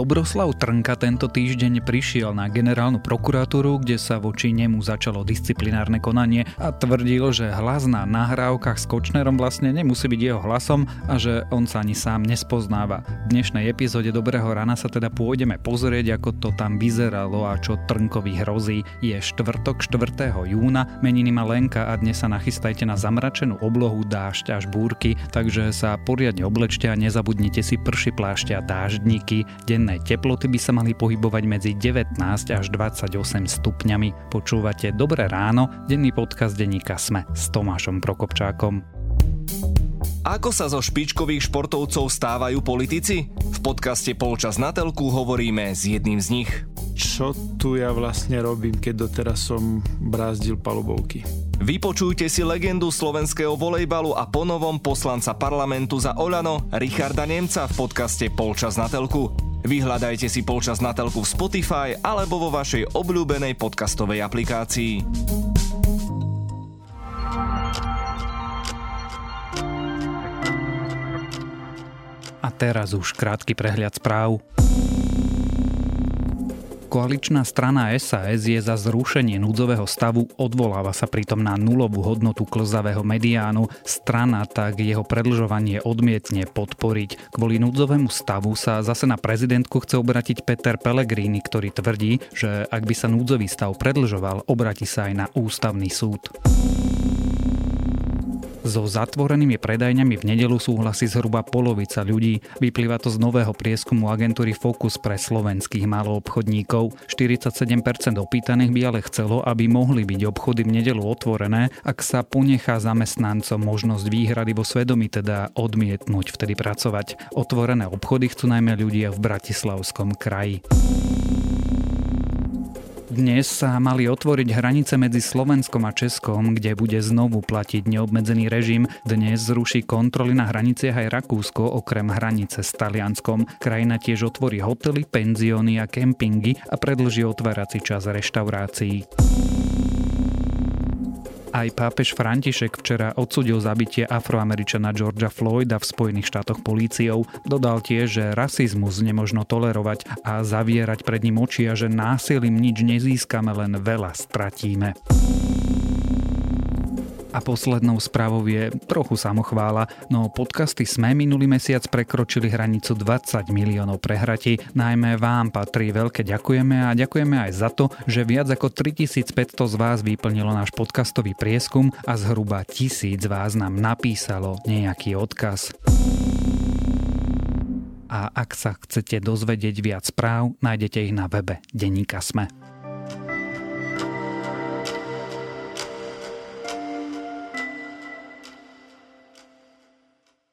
Dobroslav Trnka tento týždeň prišiel na generálnu prokuratúru, kde sa voči nemu začalo disciplinárne konanie a tvrdil, že hlas na nahrávkach s Kočnerom vlastne nemusí byť jeho hlasom a že on sa ani sám nespoznáva. V dnešnej epizóde Dobrého rana sa teda pôjdeme pozrieť, ako to tam vyzeralo a čo Trnkovi hrozí. Je štvrtok 4. júna, meniny má Lenka a dnes sa nachystajte na zamračenú oblohu, dážď až búrky, takže sa poriadne oblečte a nezabudnite si prši plášte a dáždníky. Deň denné teploty by sa mali pohybovať medzi 19 až 28 stupňami. Počúvate Dobré ráno, denný podcast denníka Sme s Tomášom Prokopčákom. Ako sa zo špičkových športovcov stávajú politici? V podcaste Polčas na telku hovoríme s jedným z nich. Čo tu ja vlastne robím, keď doteraz som brázdil palubovky? Vypočujte si legendu slovenského volejbalu a ponovom poslanca parlamentu za Olano Richarda Nemca v podcaste Polčas na telku. Vyhľadajte si polčas na telku v Spotify alebo vo vašej obľúbenej podcastovej aplikácii. A teraz už krátky prehľad správ. Koaličná strana SAS je za zrušenie núdzového stavu, odvoláva sa pritom na nulovú hodnotu klzavého mediánu. Strana tak jeho predlžovanie odmietne podporiť. Kvôli núdzovému stavu sa zase na prezidentku chce obratiť Peter Pellegrini, ktorý tvrdí, že ak by sa núdzový stav predlžoval, obratí sa aj na ústavný súd. So zatvorenými predajňami v nedelu súhlasí zhruba polovica ľudí. Vyplýva to z nového prieskumu agentúry Focus pre slovenských maloobchodníkov. 47% opýtaných by ale chcelo, aby mohli byť obchody v nedelu otvorené, ak sa ponechá zamestnancom možnosť výhrady vo svedomí, teda odmietnúť vtedy pracovať. Otvorené obchody chcú najmä ľudia v Bratislavskom kraji. Dnes sa mali otvoriť hranice medzi Slovenskom a Českom, kde bude znovu platiť neobmedzený režim. Dnes zruší kontroly na hraniciach aj Rakúsko, okrem hranice s Talianskom. Krajina tiež otvorí hotely, penzióny a kempingy a predlží otvárací čas reštaurácií. Aj pápež František včera odsudil zabitie afroameričana Georgia Floyda v Spojených štátoch políciou. Dodal tiež, že rasizmus nemožno tolerovať a zavierať pred ním oči a že násilím nič nezískame, len veľa stratíme. A poslednou správou je trochu samochvála, no podcasty SME minulý mesiac prekročili hranicu 20 miliónov prehratí. Najmä vám patrí veľké ďakujeme a ďakujeme aj za to, že viac ako 3500 z vás vyplnilo náš podcastový prieskum a zhruba tisíc z vás nám napísalo nejaký odkaz. A ak sa chcete dozvedieť viac správ, nájdete ich na webe Deníka Sme.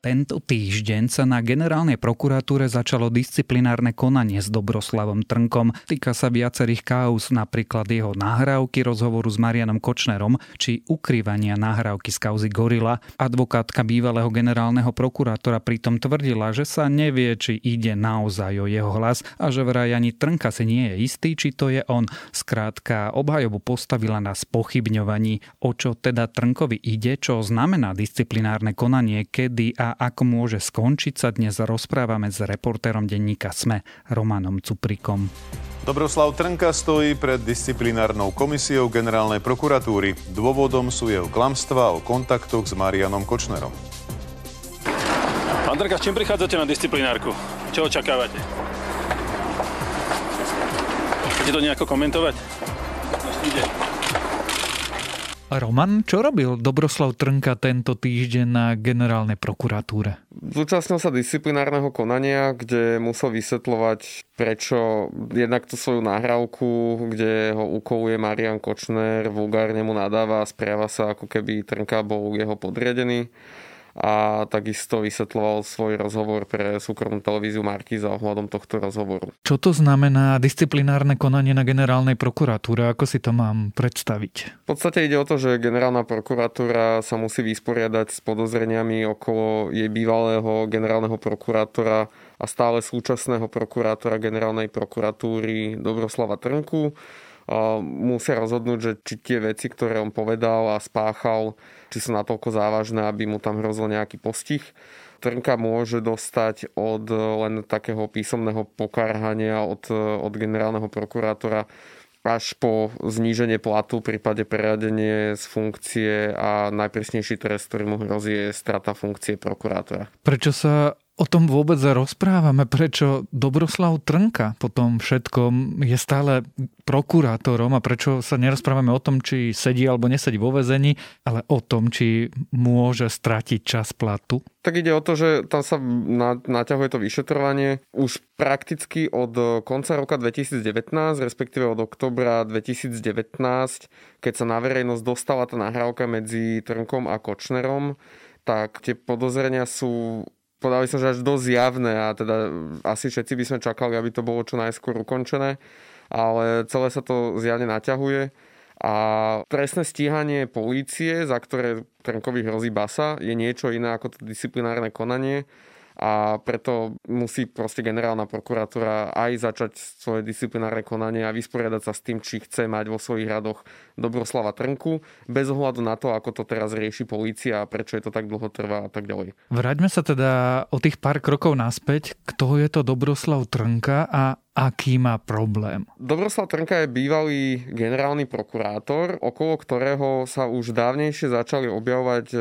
Tento týždeň sa na generálnej prokuratúre začalo disciplinárne konanie s Dobroslavom Trnkom. Týka sa viacerých kauz, napríklad jeho nahrávky rozhovoru s Marianom Kočnerom či ukrývania nahrávky z kauzy Gorila. Advokátka bývalého generálneho prokurátora pritom tvrdila, že sa nevie, či ide naozaj o jeho hlas a že vraj ani Trnka si nie je istý, či to je on. Skrátka, obhajobu postavila na spochybňovaní, o čo teda Trnkovi ide, čo znamená disciplinárne konanie, kedy a ako môže skončiť, sa dnes rozprávame s reportérom denníka SME Romanom Cuprikom. Dobroslav Trnka stojí pred disciplinárnou komisiou generálnej prokuratúry. Dôvodom sú jeho klamstva o kontaktoch s Marianom Kočnerom. Pán Trnka, s čím prichádzate na disciplinárku? Čo očakávate? Chcete to nejako komentovať? Ide. Roman, čo robil Dobroslav Trnka tento týždeň na generálnej prokuratúre? Zúčastnil sa disciplinárneho konania, kde musel vysvetľovať, prečo jednak tú svoju nahrávku, kde ho ukoluje Marian Kočner, vulgárne mu nadáva a správa sa, ako keby Trnka bol jeho podriadený a takisto vysvetloval svoj rozhovor pre súkromnú televíziu Markiza ohľadom tohto rozhovoru. Čo to znamená disciplinárne konanie na generálnej prokuratúre? Ako si to mám predstaviť? V podstate ide o to, že generálna prokuratúra sa musí vysporiadať s podozreniami okolo jej bývalého generálneho prokurátora a stále súčasného prokurátora generálnej prokuratúry Dobroslava Trnku musia rozhodnúť, že či tie veci, ktoré on povedal a spáchal, či sú natoľko závažné, aby mu tam hrozil nejaký postih. Trnka môže dostať od len takého písomného pokarhania od, od generálneho prokurátora až po zníženie platu, prípade preradenie z funkcie a najpresnejší trest, ktorý mu hrozí, je strata funkcie prokurátora. Prečo sa o tom vôbec rozprávame, prečo Dobroslav Trnka po tom všetkom je stále prokurátorom a prečo sa nerozprávame o tom, či sedí alebo nesedí vo vezení, ale o tom, či môže stratiť čas platu? Tak ide o to, že tam sa naťahuje to vyšetrovanie už prakticky od konca roka 2019, respektíve od oktobra 2019, keď sa na verejnosť dostala tá nahrávka medzi Trnkom a Kočnerom, tak tie podozrenia sú podali som, že až dosť javné a teda asi všetci by sme čakali, aby to bolo čo najskôr ukončené, ale celé sa to zjavne naťahuje. A trestné stíhanie polície, za ktoré Trnkovi hrozí basa, je niečo iné ako to disciplinárne konanie a preto musí proste generálna prokuratúra aj začať svoje disciplinárne konanie a vysporiadať sa s tým, či chce mať vo svojich radoch Dobroslava Trnku, bez ohľadu na to, ako to teraz rieši polícia a prečo je to tak dlho trvá a tak ďalej. Vráťme sa teda o tých pár krokov naspäť. Kto je to Dobroslav Trnka a aký má problém? Dobroslav Trnka je bývalý generálny prokurátor, okolo ktorého sa už dávnejšie začali objavovať e,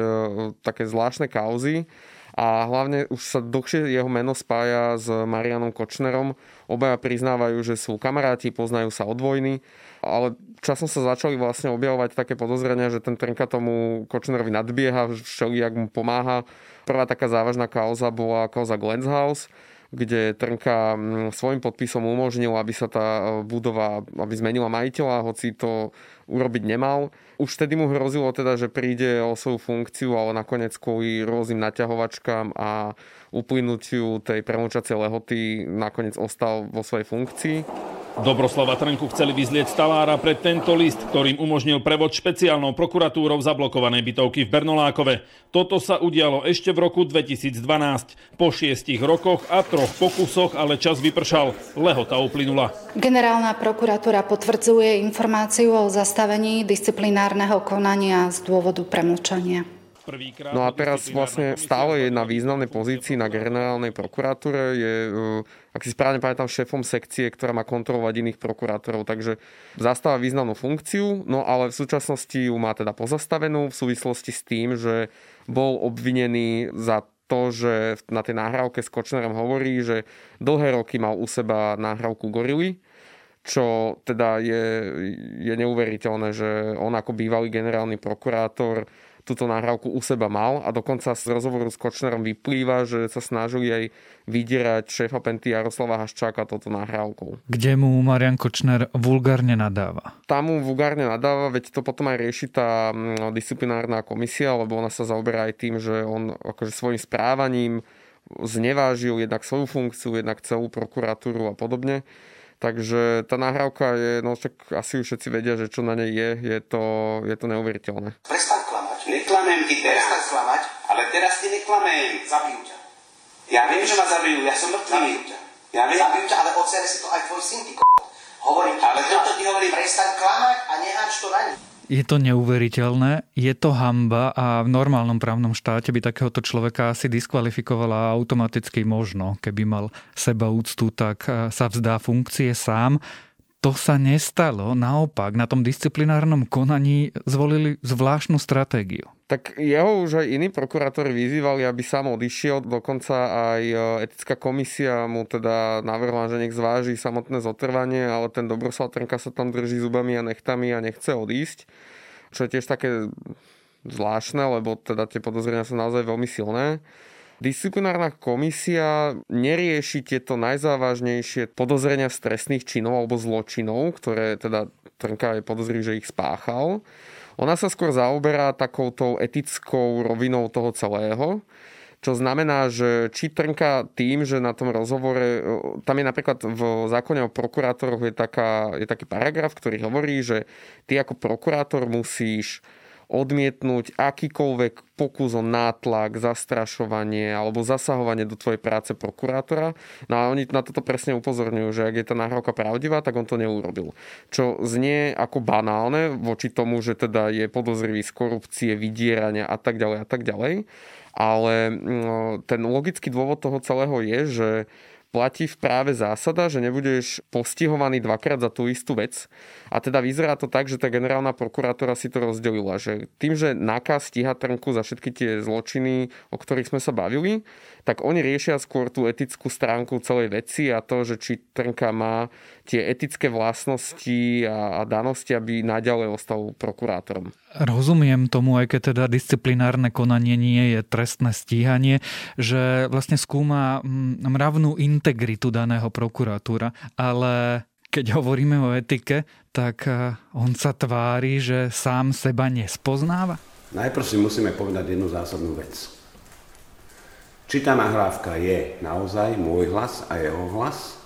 také zvláštne kauzy a hlavne už sa dlhšie jeho meno spája s Marianom Kočnerom. Obaja priznávajú, že sú kamaráti, poznajú sa od vojny, ale časom sa začali vlastne objavovať také podozrenia, že ten Trnka tomu Kočnerovi nadbieha, všelijak mu pomáha. Prvá taká závažná kauza bola kauza Glens House, kde Trnka mm, svojim podpisom umožnil, aby sa tá e, budova aby zmenila majiteľa, hoci to urobiť nemal. Už vtedy mu hrozilo teda, že príde o svoju funkciu, ale nakoniec kvôli rôznym naťahovačkám a uplynutiu tej premlčacej lehoty nakoniec ostal vo svojej funkcii. Dobroslava Trnku chceli vyzlieť talára pre tento list, ktorým umožnil prevod špeciálnou prokuratúrou zablokovanej bytovky v Bernolákove. Toto sa udialo ešte v roku 2012. Po šiestich rokoch a troch pokusoch ale čas vypršal. Lehota uplynula. Generálna prokuratúra potvrdzuje informáciu o zastavení disciplinárneho konania z dôvodu premlčania. No a teraz vlastne stále je na významnej pozícii na generálnej prokuratúre. Je, eh, ak si správne pamätám, šéfom sekcie, ktorá má kontrolovať iných prokurátorov, takže zastáva významnú funkciu, no ale v súčasnosti ju má teda pozastavenú v súvislosti s tým, že bol obvinený za to, že na tej nahrávke s Kočnerom hovorí, že dlhé roky mal u seba nahrávku Gorily, čo teda je, je neuveriteľné, že on ako bývalý generálny prokurátor túto nahrávku u seba mal a dokonca z rozhovoru s Kočnerom vyplýva, že sa snažili aj vydierať šéfa Penty Jaroslava Haščáka toto nahrávkou. Kde mu Marian Kočner vulgárne nadáva? Tam mu vulgárne nadáva, veď to potom aj rieši tá mm, disciplinárna komisia, lebo ona sa zaoberá aj tým, že on akože svojim správaním znevážil jednak svoju funkciu, jednak celú prokuratúru a podobne. Takže tá nahrávka je, no však asi už všetci vedia, že čo na nej je, je to, je to neuveriteľné. Prestaň klamať. Neklamem ti teraz. Prestaň klamať, ale teraz ti neklamem. Zabijú ťa. Ja viem, že ma zabijú, ja som mŕtvý. Zabijú ťa. Ja viem. Zabijú ťa, ale odsere si to aj tvoj syn, ty k***. Hovorím ale toto ti hovorím, prestaň klamať a neháč to na nich. Je to neuveriteľné, je to hamba a v normálnom právnom štáte by takéhoto človeka asi diskvalifikovala automaticky možno. Keby mal seba úctu, tak eh, sa vzdá funkcie sám. To sa nestalo. Naopak, na tom disciplinárnom konaní zvolili zvláštnu stratégiu. Tak jeho už aj iní prokurátori vyzývali, aby sám odišiel. Dokonca aj e, etická komisia mu teda navrhla, že nech zváži samotné zotrvanie, ale ten Dobroslav Trnka sa tam drží zubami a nechtami a nechce odísť. Čo je tiež také zvláštne, lebo teda tie podozrenia sú naozaj veľmi silné. Disciplinárna komisia nerieši tieto najzávažnejšie podozrenia z trestných činov alebo zločinov, ktoré teda Trnka je podozrý, že ich spáchal. Ona sa skôr zaoberá takouto etickou rovinou toho celého, čo znamená, že či Trnka tým, že na tom rozhovore, tam je napríklad v zákone o prokurátoroch je, taká, je taký paragraf, ktorý hovorí, že ty ako prokurátor musíš odmietnúť akýkoľvek pokus o nátlak, zastrašovanie alebo zasahovanie do tvojej práce prokurátora. No a oni na toto presne upozorňujú, že ak je tá nahrávka pravdivá, tak on to neurobil. Čo znie ako banálne voči tomu, že teda je podozrivý z korupcie, vydierania a tak ďalej a tak ďalej. Ale mm, ten logický dôvod toho celého je, že platí práve zásada, že nebudeš postihovaný dvakrát za tú istú vec. A teda vyzerá to tak, že tá generálna prokurátora si to rozdelila, že tým, že nakaz stíha Trnku za všetky tie zločiny, o ktorých sme sa bavili, tak oni riešia skôr tú etickú stránku celej veci a to, že či Trnka má tie etické vlastnosti a, a danosti, aby naďalej ostal prokurátorom. Rozumiem tomu, aj keď teda disciplinárne konanie nie je trestné stíhanie, že vlastne skúma mm, mravnú integritu daného prokuratúra, ale keď hovoríme o etike, tak eh, on sa tvári, že sám seba nespoznáva? Najprv si musíme povedať jednu zásadnú vec. Či tá nahrávka je naozaj môj hlas a jeho hlas,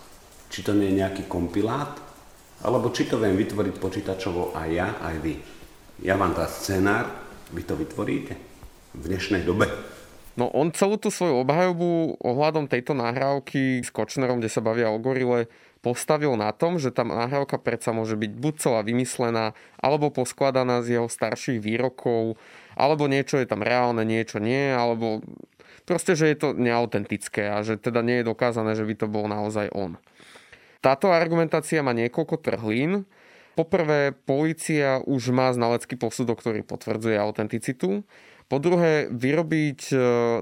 či to nie je nejaký kompilát, alebo či to viem vytvoriť počítačovo aj ja, aj vy. Ja vám dá scenár, vy to vytvoríte v dnešnej dobe. No on celú tú svoju obhajobu ohľadom tejto nahrávky s Kočnerom, kde sa bavia o gorile, postavil na tom, že tá nahrávka predsa môže byť buď celá vymyslená, alebo poskladaná z jeho starších výrokov, alebo niečo je tam reálne, niečo nie, alebo proste, že je to neautentické a že teda nie je dokázané, že by to bol naozaj on. Táto argumentácia má niekoľko trhlín. Poprvé, policia už má znalecký posudok, ktorý potvrdzuje autenticitu. Po druhé, vyrobiť e,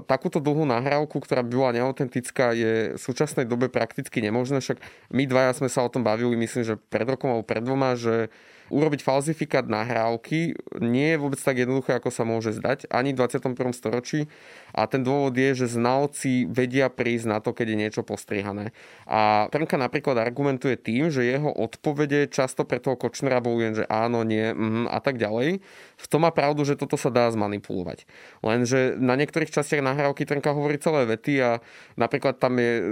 takúto dlhú nahrávku, ktorá by bola neautentická, je v súčasnej dobe prakticky nemožné. Však my dvaja sme sa o tom bavili, myslím, že pred rokom alebo pred dvoma, že urobiť falzifikát nahrávky nie je vôbec tak jednoduché, ako sa môže zdať, ani v 21. storočí. A ten dôvod je, že znalci vedia prísť na to, keď je niečo postrihané. A Trnka napríklad argumentuje tým, že jeho odpovede často pre toho Kočnera boli len, že áno, nie mm, a tak ďalej. V tom má pravdu, že toto sa dá zmanipulovať. Lenže na niektorých častiach nahrávky Trnka hovorí celé vety a napríklad tam je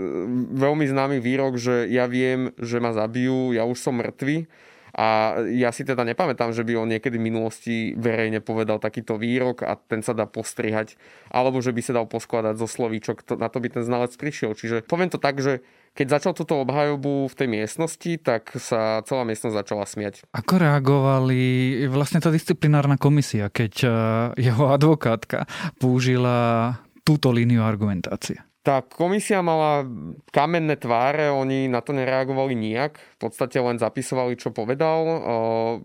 veľmi známy výrok, že ja viem, že ma zabijú, ja už som mŕtvy a ja si teda nepamätám, že by on niekedy v minulosti verejne povedal takýto výrok a ten sa dá postrihať, alebo že by sa dal poskladať zo slovíčok, to, na to by ten znalec prišiel. Čiže poviem to tak, že keď začal túto obhajobu v tej miestnosti, tak sa celá miestnosť začala smiať. Ako reagovali vlastne tá disciplinárna komisia, keď eh, jeho advokátka použila túto líniu argumentácie? Tá komisia mala kamenné tváre, oni na to nereagovali nijak, v podstate len zapisovali, čo povedal.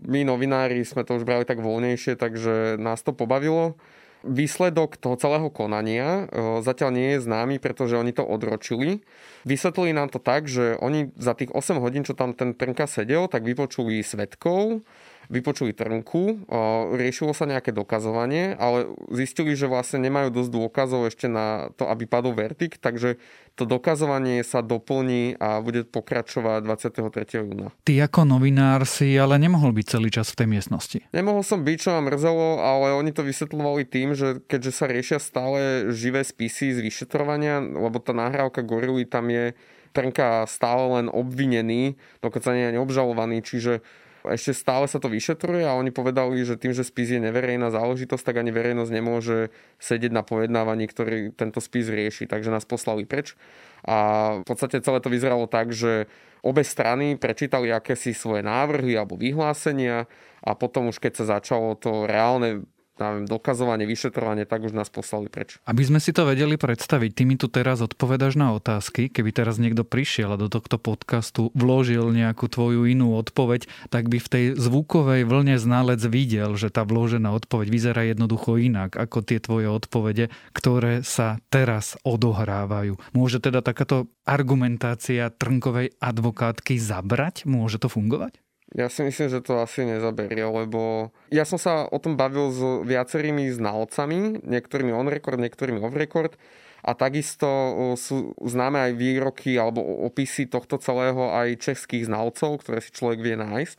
My novinári sme to už brali tak voľnejšie, takže nás to pobavilo. Výsledok toho celého konania zatiaľ nie je známy, pretože oni to odročili. Vysvetlili nám to tak, že oni za tých 8 hodín, čo tam ten Trnka sedel, tak vypočuli svetkov, vypočuli trnku, riešilo sa nejaké dokazovanie, ale zistili, že vlastne nemajú dosť dôkazov ešte na to, aby padol verdikt, takže to dokazovanie sa doplní a bude pokračovať 23. júna. Ty ako novinár si ale nemohol byť celý čas v tej miestnosti. Nemohol som byť, čo ma mrzelo, ale oni to vysvetľovali tým, že keďže sa riešia stále živé spisy z vyšetrovania, lebo tá nahrávka Gorily tam je Trnka stále len obvinený, dokonca nie je neobžalovaný, čiže ešte stále sa to vyšetruje a oni povedali, že tým, že spis je neverejná záležitosť, tak ani verejnosť nemôže sedieť na pojednávaní, ktorý tento spis rieši. Takže nás poslali preč. A v podstate celé to vyzeralo tak, že obe strany prečítali akési svoje návrhy alebo vyhlásenia a potom už keď sa začalo to reálne dokazovanie, vyšetrovanie, tak už nás poslali preč. Aby sme si to vedeli predstaviť, ty mi tu teraz odpovedaš na otázky. Keby teraz niekto prišiel a do tohto podcastu vložil nejakú tvoju inú odpoveď, tak by v tej zvukovej vlne znalec videl, že tá vložená odpoveď vyzerá jednoducho inak ako tie tvoje odpovede, ktoré sa teraz odohrávajú. Môže teda takáto argumentácia trnkovej advokátky zabrať? Môže to fungovať? Ja si myslím, že to asi nezaberie, lebo ja som sa o tom bavil s viacerými znalcami, niektorými on record, niektorými off record a takisto sú známe aj výroky alebo opisy tohto celého aj českých znalcov, ktoré si človek vie nájsť.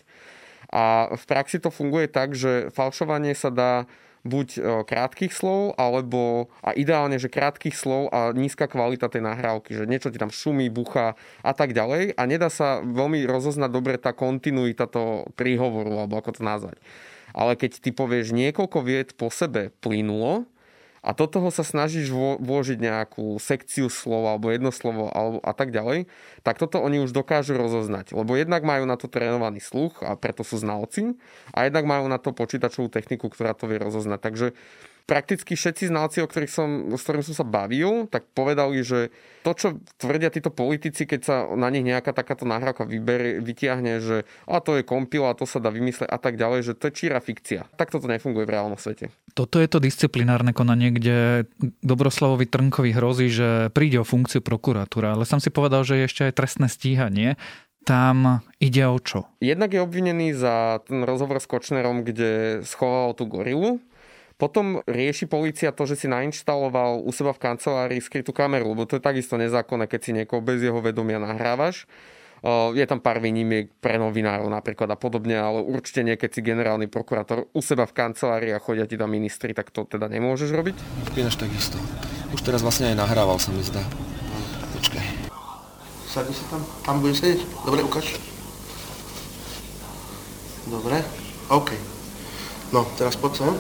A v praxi to funguje tak, že falšovanie sa dá buď e, krátkých slov, alebo a ideálne, že krátkých slov a nízka kvalita tej nahrávky, že niečo ti tam šumí, bucha a tak ďalej a nedá sa veľmi rozoznať dobre tá kontinuita toho príhovoru, alebo ako to nazvať. Ale keď ty povieš niekoľko viet po sebe plynulo, a do toho sa snažíš vložiť nejakú sekciu slov alebo jedno slovo alebo a tak ďalej, tak toto oni už dokážu rozoznať. Lebo jednak majú na to trénovaný sluch a preto sú znalci a jednak majú na to počítačovú techniku, ktorá to vie rozoznať. Takže prakticky všetci znalci, o ktorých som, s ktorými som sa bavil, tak povedali, že to, čo tvrdia títo politici, keď sa na nich nejaká takáto nahrávka vyberie, vytiahne, že a to je kompil a to sa dá vymysleť a tak ďalej, že to je číra fikcia. Tak toto nefunguje v reálnom svete. Toto je to disciplinárne konanie, kde Dobroslavovi Trnkovi hrozí, že príde o funkciu prokuratúra, ale som si povedal, že je ešte aj trestné stíhanie tam ide o čo? Jednak je obvinený za ten rozhovor s Kočnerom, kde schoval tú gorilu potom rieši policia to, že si nainštaloval u seba v kancelárii skrytú kameru, lebo to je takisto nezákonné, keď si niekoho bez jeho vedomia nahrávaš. Je tam pár výnimiek pre novinárov napríklad a podobne, ale určite nie, keď si generálny prokurátor u seba v kancelárii a chodia ti tam ministri, tak to teda nemôžeš robiť? Ináč takisto. Už teraz vlastne aj nahrával sa mi zdá. Počkaj. Sadni si tam. Tam budem sedieť? Dobre, ukáž. Dobre. OK. No, teraz poď sem.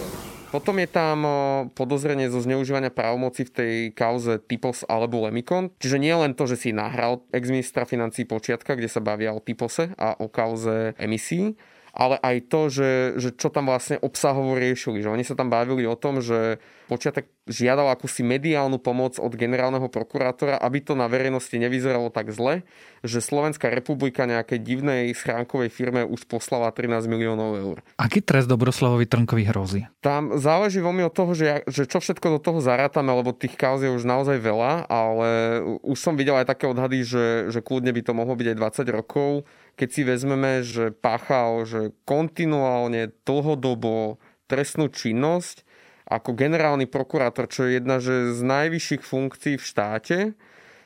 Potom je tam podozrenie zo zneužívania právomoci v tej kauze Typos alebo Lemikon. Čiže nie len to, že si nahral ex-ministra financí Počiatka, kde sa bavia o Typose a o kauze emisí, ale aj to, že, že čo tam vlastne obsahovo riešili. Že oni sa tam bavili o tom, že počiatek žiadal akúsi mediálnu pomoc od generálneho prokurátora, aby to na verejnosti nevyzeralo tak zle, že Slovenská republika nejakej divnej schránkovej firme už poslala 13 miliónov eur. Aký trest Dobroslavovi Trnkovi hrozí? Tam záleží veľmi od toho, že, ja, že čo všetko do toho zarátame, lebo tých kauz je už naozaj veľa, ale už som videl aj také odhady, že, že kľudne by to mohlo byť aj 20 rokov keď si vezmeme, že páchal že kontinuálne dlhodobo trestnú činnosť ako generálny prokurátor, čo je jedna že z najvyšších funkcií v štáte,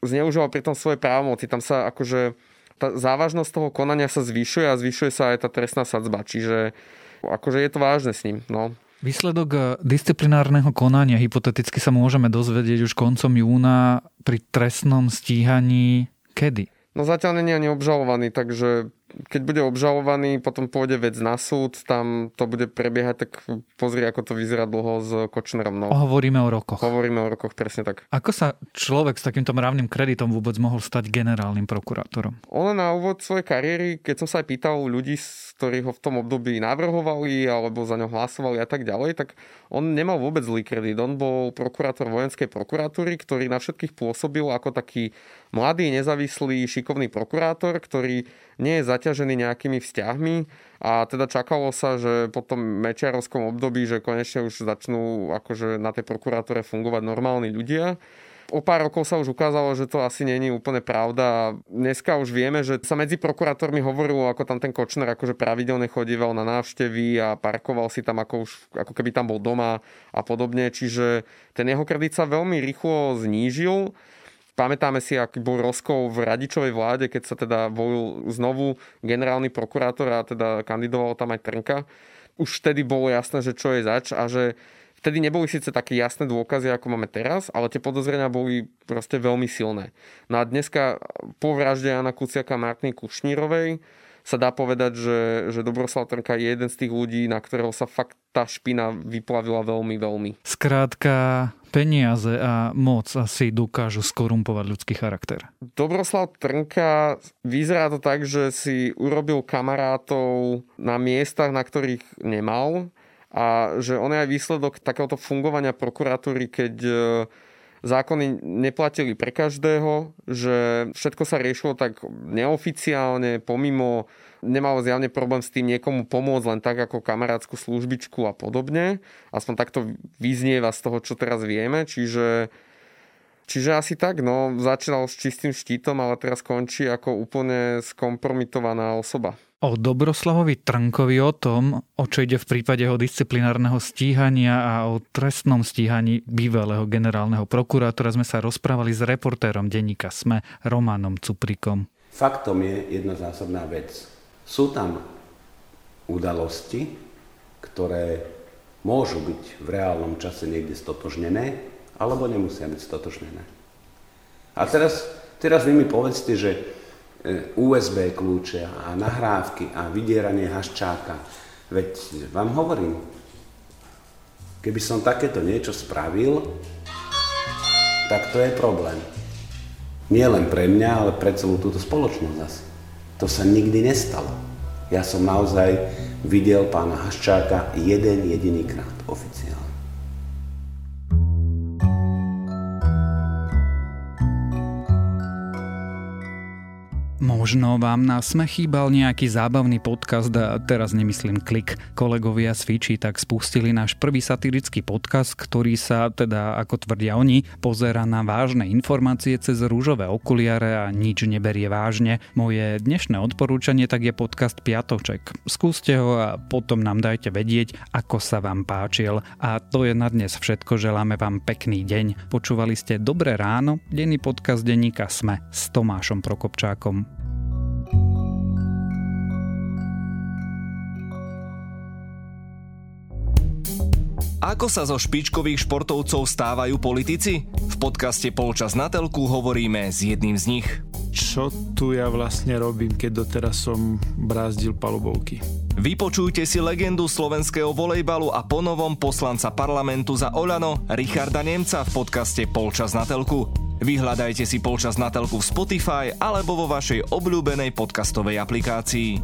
zneužíval pritom svoje právomoci. Tam sa akože tá závažnosť toho konania sa zvyšuje a zvyšuje sa aj tá trestná sadzba. Čiže akože je to vážne s ním. No. Výsledok eh, disciplinárneho konania hypoteticky sa môžeme dozvedieť už koncom júna pri trestnom stíhaní kedy? No zatiaľ není ani obžalovaný, takže keď bude obžalovaný, potom pôjde vec na súd, tam to bude prebiehať, tak pozri, ako to vyzerá dlho s Kočnerom. No. Hovoríme o rokoch. Hovoríme o rokoch, presne tak. Ako sa človek s takýmto mravným kreditom vôbec mohol stať generálnym prokurátorom? On na úvod svojej kariéry, keď som sa aj pýtal ľudí, ktorí ho v tom období navrhovali alebo za ňo hlasovali a tak ďalej, tak on nemal vôbec zlý kredit. On bol prokurátor vojenskej prokuratúry, ktorý na všetkých pôsobil ako taký mladý, nezávislý, šikovný prokurátor, ktorý nie je zaťažený nejakými vzťahmi a teda čakalo sa, že po tom mečiarovskom období, že konečne už začnú akože na tej prokurátore fungovať normálni ľudia. O pár rokov sa už ukázalo, že to asi není úplne pravda. Dneska už vieme, že sa medzi prokurátormi hovorilo, ako tam ten Kočner akože pravidelne chodíval na návštevy a parkoval si tam ako, už, ako keby tam bol doma a podobne. Čiže ten jeho kredit sa veľmi rýchlo znížil. Pamätáme si, aký bol rozkol v radičovej vláde, keď sa teda volil znovu generálny prokurátor a teda kandidoval tam aj Trnka. Už vtedy bolo jasné, že čo je zač a že vtedy neboli síce také jasné dôkazy, ako máme teraz, ale tie podozrenia boli proste veľmi silné. No a dneska po vražde Jana Kuciaka a Martiny Kušnírovej sa dá povedať, že, že Dobroslav Trnka je jeden z tých ľudí, na ktorého sa fakt tá špina vyplavila veľmi, veľmi. Skrátka, peniaze a moc asi dokážu skorumpovať ľudský charakter. Dobroslav Trnka vyzerá to tak, že si urobil kamarátov na miestach, na ktorých nemal a že on je aj výsledok takéhoto fungovania prokuratúry, keď zákony neplatili pre každého, že všetko sa riešilo tak neoficiálne, pomimo, nemalo zjavne problém s tým niekomu pomôcť len tak ako kamarátskú službičku a podobne. Aspoň takto vyznieva z toho, čo teraz vieme. Čiže Čiže asi tak, no, začínal s čistým štítom, ale teraz končí ako úplne skompromitovaná osoba. O Dobroslavovi Trnkovi o tom, o čo ide v prípade jeho disciplinárneho stíhania a o trestnom stíhaní bývalého generálneho prokurátora sme sa rozprávali s reportérom denníka SME Romanom Cuprikom. Faktom je jedna zásadná vec. Sú tam udalosti, ktoré môžu byť v reálnom čase niekde stotožnené, alebo nemusia byť stotožnené. A teraz, teraz vy mi povedzte, že USB kľúče a nahrávky a vydieranie haščáka. Veď vám hovorím, keby som takéto niečo spravil, tak to je problém. Nie len pre mňa, ale pre celú túto spoločnosť zase. To sa nikdy nestalo. Ja som naozaj videl pána Haščáka jeden jediný krát oficiálne. Možno vám na sme chýbal nejaký zábavný podcast a teraz nemyslím klik. Kolegovia z Fiči tak spustili náš prvý satirický podcast, ktorý sa, teda ako tvrdia oni, pozera na vážne informácie cez rúžové okuliare a nič neberie vážne. Moje dnešné odporúčanie tak je podcast Piatoček. Skúste ho a potom nám dajte vedieť, ako sa vám páčil. A to je na dnes všetko, želáme vám pekný deň. Počúvali ste Dobré ráno, denný podcast denníka Sme s Tomášom Prokopčákom. Ako sa zo špičkových športovcov stávajú politici? V podcaste Polčas na telku hovoríme s jedným z nich. Čo tu ja vlastne robím, keď doteraz som brázdil palubovky? Vypočujte si legendu slovenského volejbalu a ponovom poslanca parlamentu za Olano Richarda Nemca v podcaste Polčas na telku. Vyhľadajte si Polčas na telku v Spotify alebo vo vašej obľúbenej podcastovej aplikácii.